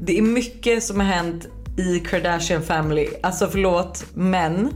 Det är mycket som har hänt i Kardashian family. Alltså förlåt men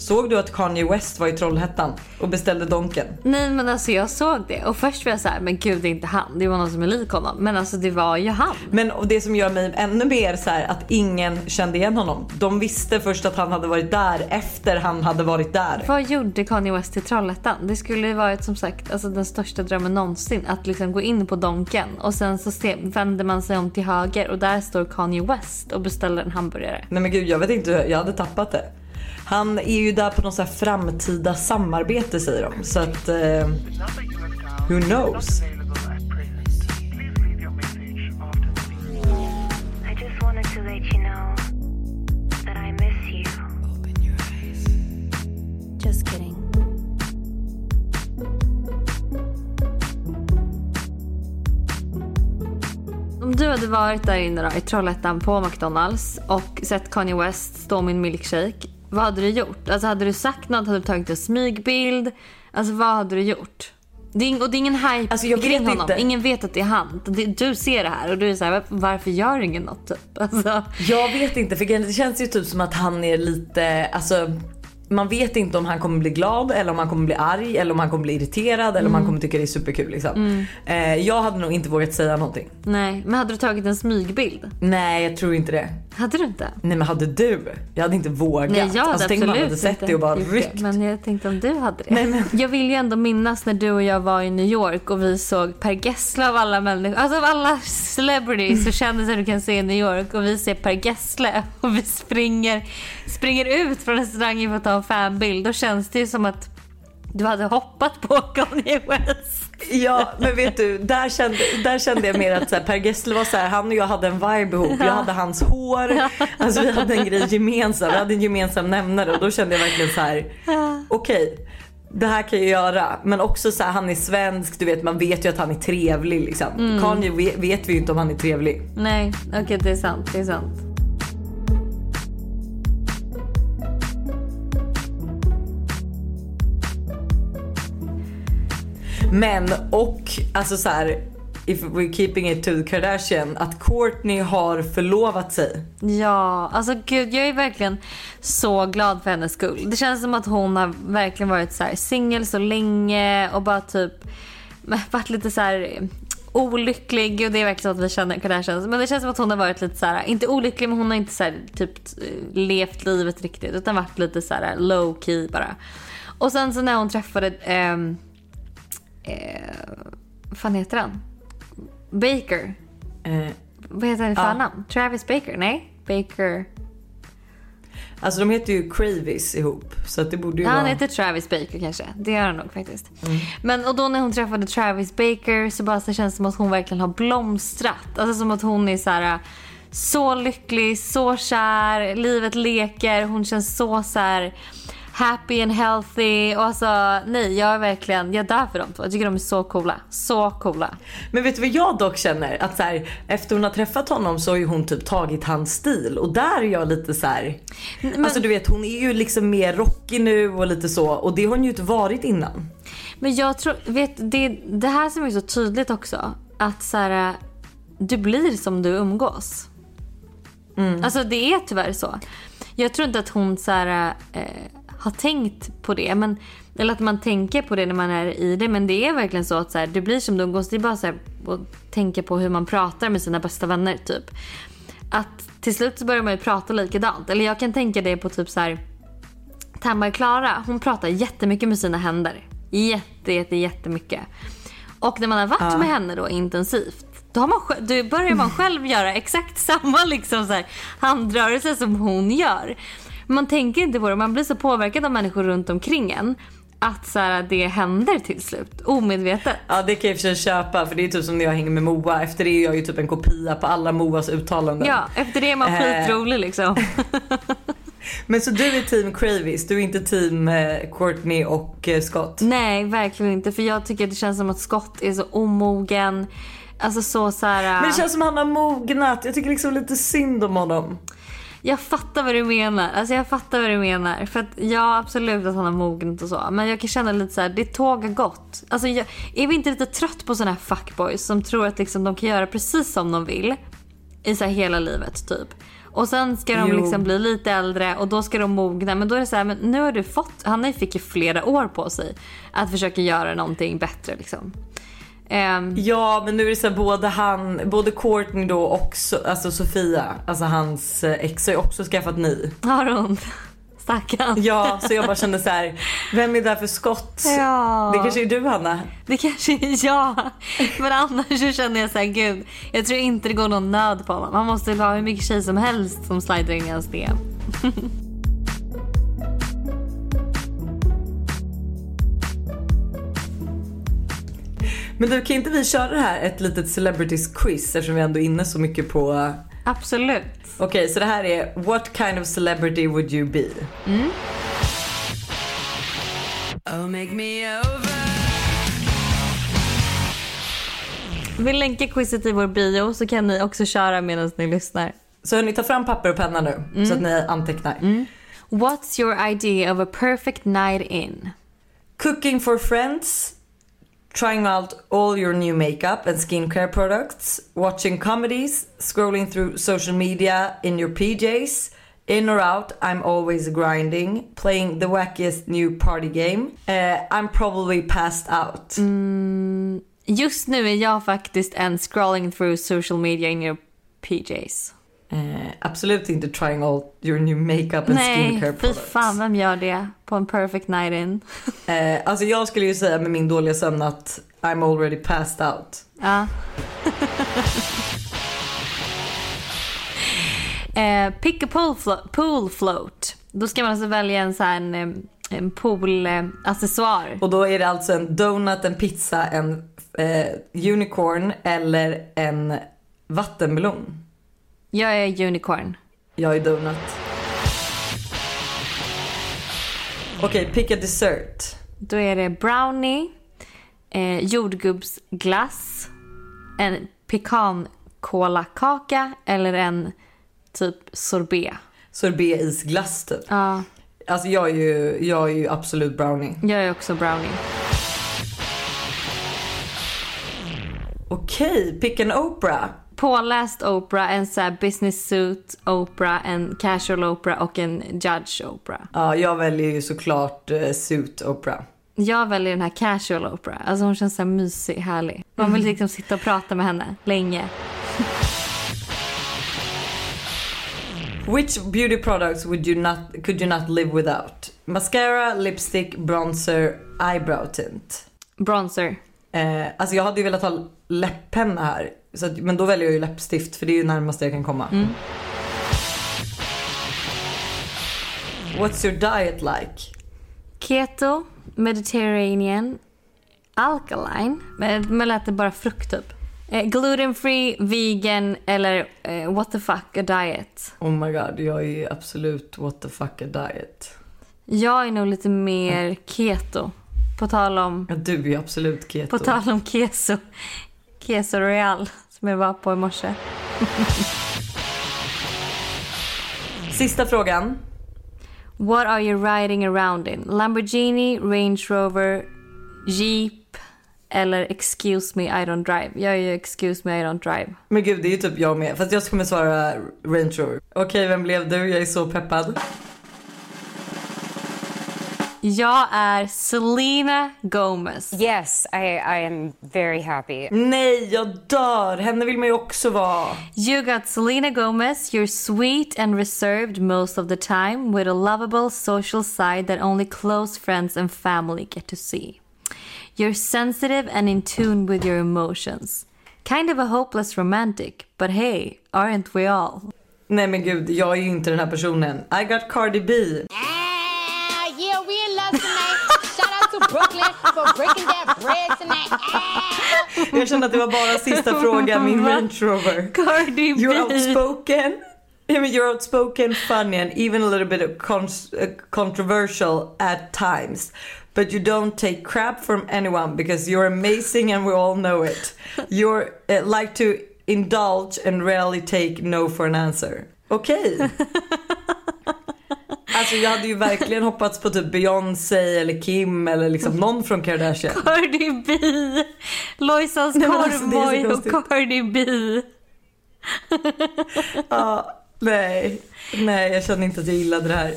Såg du att Kanye West var i Trollhättan och beställde Donken? Nej men alltså jag såg det och först var jag så här, men gud det är inte han. Det var någon som är lik honom. Men alltså det var ju han. Men och det som gör mig ännu mer så här, att ingen kände igen honom. De visste först att han hade varit där efter han hade varit där. Vad gjorde Kanye West i Trollhättan? Det skulle ju varit som sagt alltså, den största drömmen någonsin. Att liksom gå in på Donken och sen så se, vänder man sig om till höger och där står Kanye West och beställer en hamburgare. Nej men gud jag vet inte, jag hade tappat det. Han är ju där på något så här framtida samarbete säger de. Så att, eh, who knows? Om du hade varit där inne då, i Trollhättan på McDonalds och sett Kanye West stå med en milkshake. Vad hade du gjort? Alltså hade du sagt något? Hade du tagit en smygbild? Alltså vad hade du gjort? Det är, och det är ingen hype Alltså, jag kring honom. inte. Ingen vet att det är han. Du ser det här och du är så här, varför gör ingen något typ? Alltså, Jag vet inte för det känns ju typ som att han är lite, alltså man vet inte om han kommer bli glad eller om han kommer bli arg eller om han kommer bli irriterad eller om han kommer tycka det är superkul liksom. Eh, jag hade nog inte vågat säga någonting. nej, men hade du tagit en smygbild? Nej jag tror inte det. Hade du inte? Nej men hade du? Jag hade inte vågat. Nej, jag hade alltså, tänk om man hade sett det och bara ryckt. Men jag tänkte om du hade det. Nej, men- Jag vill ju ändå minnas när du och jag var i New York och vi såg Per Gessle av alla människor. Alltså av alla celebrities och kändisar du kan se i New York och vi ser Per Gessle och vi springer, springer ut från restaurangen för att ta en fanbild. Då känns det ju som att du hade hoppat på Kanye West. Ja men vet du, där kände, där kände jag mer att så här, Per Gessle var så här, han och jag hade en vibe ihop. Jag hade hans hår, alltså vi hade en grej gemensam, vi hade en gemensam nämnare och då kände jag verkligen så här: okej. det här kan jag göra. Men också så här, han är svensk, du vet man vet ju att han är trevlig liksom. Kanye vet, vi ju inte om han är trevlig. Nej, okej det är sant. Det är sant. Men och alltså så här, if we're keeping it to the Kardashian, att Courtney har förlovat sig. Ja, alltså gud jag är verkligen så glad för hennes skull. Det känns som att hon har verkligen varit så här singel så länge och bara typ varit lite så här olycklig och det är verkligen så att vi känner Kardashians. Men det känns som att hon har varit lite så här, inte olycklig men hon har inte så här, typ levt livet riktigt utan varit lite så här low key bara. Och sen så när hon träffade, eh, eh, fan heter han? Baker. Eh, Vad heter han i förnamn? Travis Baker? Nej? Baker. alltså de heter ju Cravis ihop så att det borde ju Ja, han vara... heter Travis Baker kanske. Det gör han nog faktiskt. Men och då när hon träffade Travis Baker så bara så känns det som att hon verkligen har blomstrat. Alltså som att hon är så här så lycklig, så kär, livet leker, hon känns så så här happy and healthy och alltså nej jag är verkligen, jag dör för dem två. Jag tycker de är så coola. Så coola. Men vet du vad jag dock känner? Att så här, efter hon har träffat honom så har ju hon typ tagit hans stil och där är jag lite så här. Men- Alltså du vet hon är ju liksom mer rockig nu och lite så och det har hon ju inte varit innan. Men jag tror, vet det, det här som är så tydligt också. Att så här, du blir som du umgås. Alltså det är tyvärr så. Jag tror inte att hon så här, eh, har tänkt på det. Men, eller att man tänker på det när man är i det. Men det är verkligen så att så här, du blir som du umgås. Det är bara så här, att tänka på hur man pratar med sina bästa vänner typ. Att till slut så börjar man ju prata likadant. Eller jag kan tänka det på typ så här. Tamara Klara, hon pratar jättemycket med sina händer. Jätte, jätte, jättemycket. Och när man har varit med henne då intensivt. Då, man, då börjar man själv göra exakt samma liksom så här, handrörelser som hon gör. Man tänker inte på det. Man blir så påverkad av människor runt omkring en. Att så här, det händer till slut. Omedvetet. Ja det kan jag i och för sig köpa för det är typ som när jag hänger med Moa. Efter det är jag ju typ en kopia på alla Moas uttalanden. Ja, efter det är man Eh. skitrolig liksom. Men så du är team Cravis, du är inte team eh, Courtney och eh, Scott? Nej, verkligen inte. För jag tycker att det känns som att Scott är så omogen. Alltså så så här. Men det känns som han har mognat. Jag tycker liksom lite synd om honom. Jag fattar vad du menar. Alltså jag fattar vad du menar. För att ja, absolut att han har mognat och så. Men jag kan känna lite så här, det tåg har gått. Alltså jag, är vi inte lite trött på såna här fuckboys som tror att liksom de kan göra precis som de vill? i så hela livet typ. Och sen ska de Jo. liksom bli lite äldre och då ska de mogna. Men då är det så här, men nu har du fått, han fick ju flera år på sig att försöka göra någonting bättre liksom. Ehm, Ja men nu är det så här, både han, både Courtney då och so, alltså Sofia, alltså hans eh, ex har ju också skaffat ny. har hon? Stackarn. Ja så jag bara kände så här, vem är där för skott? Ja. Det kanske är du Hanna? Det kanske är jag. Men annars så känner jag så här, gud. Jag tror inte det går någon nöd på honom. Han måste ha hur mycket tjej som helst som slider in i hans DM. Men du kan inte vi köra det här ett litet celebrities quiz eftersom vi ändå är inne så mycket på Absolut. Okej så det här är What kind of celebrity would you be? Oh, make me over. Vi länkar quizet i vår bio så kan ni också köra medan ni lyssnar. Så hörni ta fram papper och penna nu så att ni antecknar. What's your idea of a perfect night in? Cooking for friends, trying out all your new makeup and skincare products, watching comedies, scrolling through social media in your PJs, in or out, I'm always grinding, playing the wackiest new party game. Uh, I'm probably passed out. Just nu är jag faktiskt en scrolling through social media in your PJs. Eh, absolut inte trying all your new makeup and Nej, skincare fy products. fan vem gör det på en perfect night in? Eh, alltså jag skulle ju säga med min dåliga sömn att I'm already passed out. Ja. eh, pick a pool, flo- pool float. Då ska man alltså välja en sån här en, en poolaccessoar. Och då är det alltså en donut, en pizza, en eh, unicorn eller en vattenmelon. Jag är unicorn. Jag är donut. Okej, pick a dessert. Då är det brownie, eh, jordgubbsglass, en pekankolakaka eller en typ sorbet. Sorbet-isglass typ. Ja, Alltså jag är ju, jag är ju absolut brownie. jag är också brownie. Okej, pick an Oprah. Påläst Oprah, en så business suit Oprah, en casual Oprah och en judge Oprah. Ja, jag väljer ju såklart eh, suit Oprah. Jag väljer den här casual Oprah. Alltså hon känns så här mysig, härlig. Man vill liksom sitta och prata med henne länge. Which beauty products would you not, could you not live without? Mascara, lipstick, bronzer, eyebrow tint. Bronzer. Eh, alltså jag hade ju velat ha läpppenna här. Så att, men då väljer jag ju läppstift för det är ju närmast jag kan komma. What's your diet like? Keto, Mediterranean, alkaline. Men, men lät det bara frukt typ. Eh, gluten free, vegan eller eh, what the fuck a diet. Oh my god, jag är absolut what the fuck a diet. Jag är nog lite mer keto. På tal om, Ja, du är absolut keto. på tal om keso. Keso Royal som jag var på i morse. Sista frågan. What are you riding around in? Lamborghini, Range Rover, Jeep eller Excuse me I don't drive. Jag är ju Excuse me I don't drive. Men gud, det är ju typ jag med. Fast jag kommer svara Range Rover. Okej, vem blev du? Jag är så peppad. Jag är Selena Gomez. Yes, I, I am very happy. Nej, jag dör! Henne vill man ju också vara. You got Selena Gomez. You're sweet and reserved most of the time with a lovable social side that only close friends and family get to see. You're sensitive and in tune with your emotions. Kind of a hopeless romantic, but hey, aren't we all? Nej men gud, jag är ju inte den här personen. I got Cardi B. Jag kände att det var bara sista frågan, min Range Rover. Cardi B. You're outspoken. I mean, you're outspoken, funny and even a little bit of con- uh, controversial at times. But you don't take crap from anyone because you're amazing and we all know it. You're uh, like to indulge and rarely take no for an answer. Okej. Alltså jag hade ju verkligen hoppats på typ Beyoncé eller Kim eller liksom någon från Kardashian. Cardi B. Lojsans alltså, korvboy och. Cardi B. Ja, nej. Nej, jag känner inte att jag gillade det här.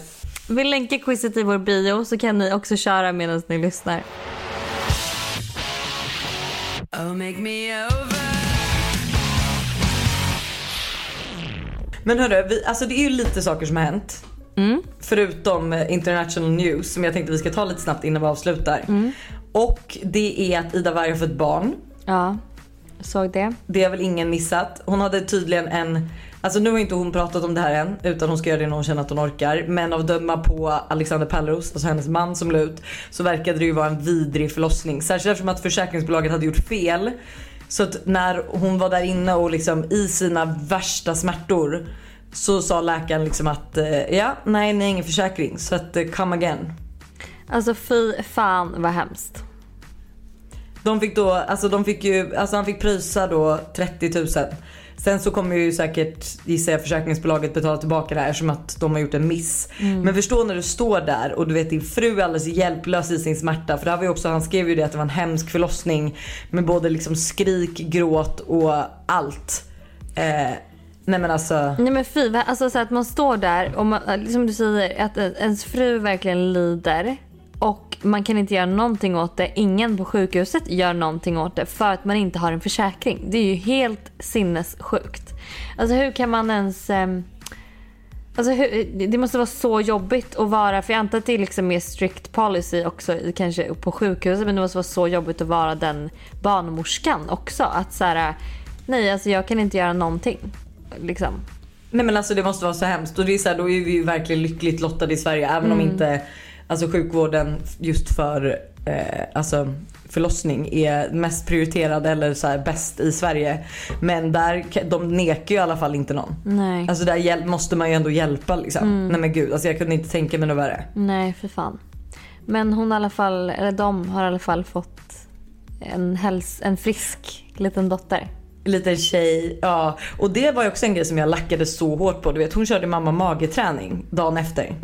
Vi länkar quizet i vår bio så kan ni också köra medan ni lyssnar. Oh, make me over. Men hörru, vi, alltså det är ju lite saker som har hänt. Förutom eh, international news som jag tänkte vi ska ta lite snabbt innan vi avslutar. Och det är att Ida Warg har fått barn. Ja, såg det. Det har väl ingen missat. Hon hade tydligen en, alltså nu har inte hon pratat om det här än utan hon ska göra det när hon känner att hon orkar. Men av döma på Alexander Pärleros, alltså hennes man som la ut, så verkade det ju vara en vidrig förlossning. Särskilt eftersom att försäkringsbolaget hade gjort fel. Så att när hon var där inne och liksom i sina värsta smärtor så sa läkaren liksom att eh, ja, nej, ni har ingen försäkring så att eh, come again. Alltså fy fan vad hemskt. De fick då, alltså de fick ju, alltså han fick pröjsa då 30 000. Sen så kommer ju säkert gissar jag försäkringsbolaget betala tillbaka det här eftersom att de har gjort en miss. Men förstå när du står där och du vet din fru är alldeles hjälplös i sin smärta. För det här var ju också, han skrev ju det att det var en hemsk förlossning. Med både liksom skrik, gråt och allt. Eh, nej men alltså. Nej men fy, alltså så att man står där och man, liksom du säger att eh, ens fru verkligen lider och man kan inte göra någonting åt det. Ingen på sjukhuset gör någonting åt det för att man inte har en försäkring. Det är ju helt sinnessjukt. Alltså hur kan man ens... Ehm, alltså hur, eh, det måste vara så jobbigt att vara, för jag antar att det är liksom mer strict policy också kanske på sjukhuset men det måste vara så jobbigt att vara den barnmorskan också. Att så här, eh, nej alltså jag kan inte göra någonting. Liksom. Nej men alltså det måste vara så hemskt. Och det är så här, då är vi ju verkligen lyckligt lottade i Sverige. Även om inte alltså sjukvården just för eh, alltså förlossning är mest prioriterad eller så här bäst i Sverige. Men där, de nekar ju i alla fall inte någon. Nej. Alltså där måste man ju ändå hjälpa liksom. Nej men gud, alltså jag kunde inte tänka mig något värre. Nej, för fan. Men hon i alla fall, eller de har i alla fall fått en, häls, en frisk liten dotter. Liten tjej, ja. Och det var också en grej som jag lackade så hårt på. Du vet hon körde mamma mageträning dagen efter.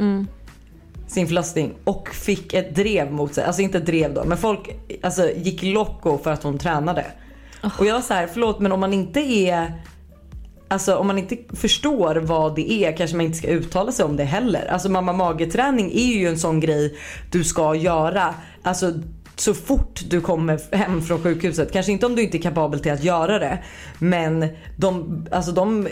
Sin förlossning och fick ett drev mot sig. Alltså inte ett drev då men folk alltså, gick loco för att hon tränade. Och jag var så här, förlåt men om man inte är Alltså om man inte förstår vad det är kanske man inte ska uttala sig om det heller. Alltså mamma mageträning är ju en sån grej du ska göra. Alltså så fort du kommer hem från sjukhuset. Kanske inte om du inte är kapabel till att göra det. Men de, alltså de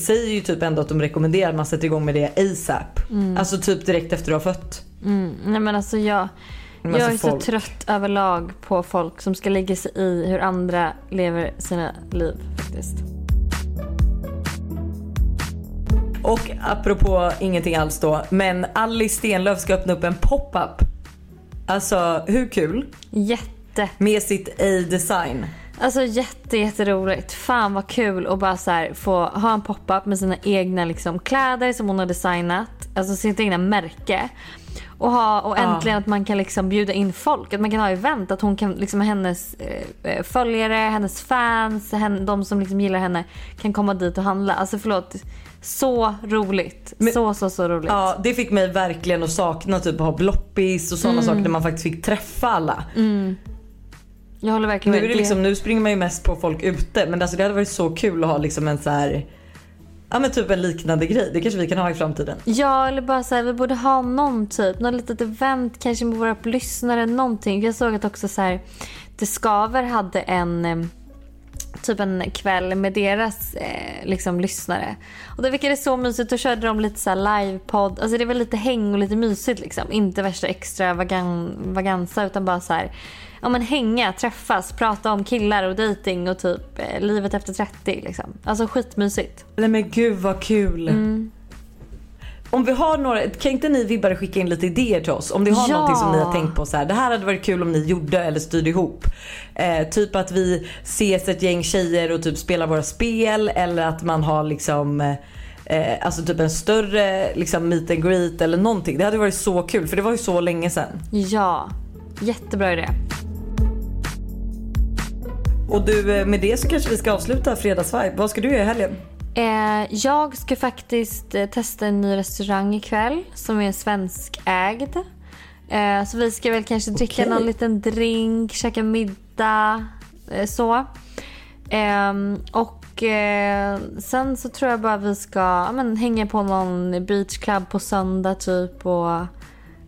säger ju typ ändå att de rekommenderar att man sätter igång med det ASAP. Alltså typ direkt efter du har fött. Nej men alltså jag, Men jag är alltså så folk- trött överlag på folk som ska lägga sig i hur andra lever sina liv faktiskt. Och apropå ingenting alls då. Men Alice Stenlöf ska öppna upp en pop-up. Alltså hur kul? Jätte. Med sitt A-design. Alltså jätte, jätteroligt. Fan vad kul att bara så här få ha en pop-up med sina egna liksom kläder som hon har designat. Alltså sitt egna märke. Och, ha, och äntligen att man kan liksom bjuda in folk. Att man kan ha event. Att hon kan, liksom hennes eh, följare, hennes fans, hen, de som liksom gillar henne kan komma dit och handla. Alltså förlåt. Så roligt. Men- så, så, så roligt. Ja det fick mig verkligen att sakna typ att ha bloppis och sådana saker där man faktiskt fick träffa alla. Jag håller verkligen Nu, är med. det liksom, nu springer man ju mest på folk ute men alltså det hade varit så kul att ha liksom en så här. Ja men typ en liknande grej. Det kanske vi kan ha i framtiden. Ja, eller bara så här, vi borde ha någon typ, något litet event kanske med våra lyssnare, någonting. Jag såg att också så här, Det Skaver hade en typ en kväll med deras eh, liksom lyssnare. Och det verkade så mysigt. Då körde de lite så här livepodd. Alltså det var lite häng och lite mysigt liksom. Inte värsta extravaganza utan bara så här. Ja men hänga, träffas, prata om killar och dating och typ eh, livet efter 30 liksom. Alltså skitmysigt. Nej men gud vad kul. Om vi har några, kan inte ni vibbare skicka in lite idéer till oss? Om ni har Ja. någonting som ni har tänkt på så här. Det här hade varit kul om ni gjorde eller styrde ihop. Eh, typ att vi ses ett gäng tjejer och typ spelar våra spel eller att man har liksom eh, Alltså typ en större liksom meet and greet eller någonting. Det hade varit så kul för det var ju så länge sedan. Ja, jättebra idé. Och du eh, med det så kanske vi ska avsluta fredagsvibe. Vad ska du göra i helgen? Eh, jag ska faktiskt eh, testa en ny restaurang ikväll som är svenskägd. Eh, så vi ska väl kanske dricka Okej. någon liten drink, käka middag, eh, så. Ehm, och sen så tror jag bara vi ska men, hänga på någon beachclub på söndag typ och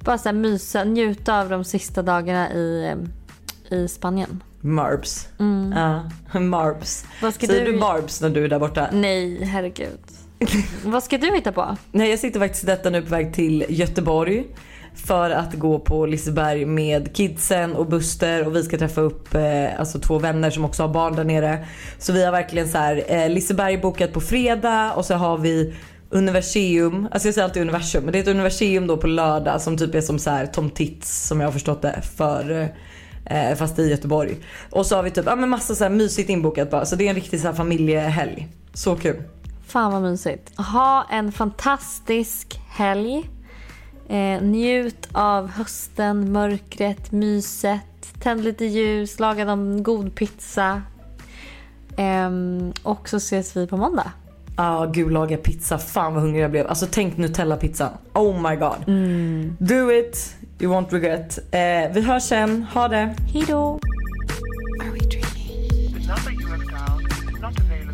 bara så här mysa, njuta av de sista dagarna i, i Spanien. Marbs. Ja, Marbs. Mm. Vad ska Säger du- du Marbs när du är där borta? Nej, herregud. Vad ska du hitta på? Nej jag sitter faktiskt i detta nu på väg till Göteborg. För att gå på Liseberg med kidsen och Buster och vi ska träffa upp eh, alltså två vänner som också har barn där nere. Så vi har verkligen så här eh, Liseberg bokat på fredag och så har vi Universium, alltså jag säger alltid universum men det är ett universium då på lördag som typ är som så här Tom Tits som jag har förstått det för eh, fast i Göteborg. Och så har vi typ ja, men massa så här mysigt inbokat bara så det är en riktig så här familjehelg. Så kul. Fan vad mysigt. Ha en fantastisk helg. Eh, njut av hösten, mörkret, myset. Tänd lite ljus, laga någon god pizza. Ehm, och så ses vi på måndag. Ja, gud laga pizza. Fan vad hungrig jag blev. Alltså tänk Nutella-pizza. Oh my god. Do it, you won't regret. Eh, vi hörs sen. Ha det. Hejdå! The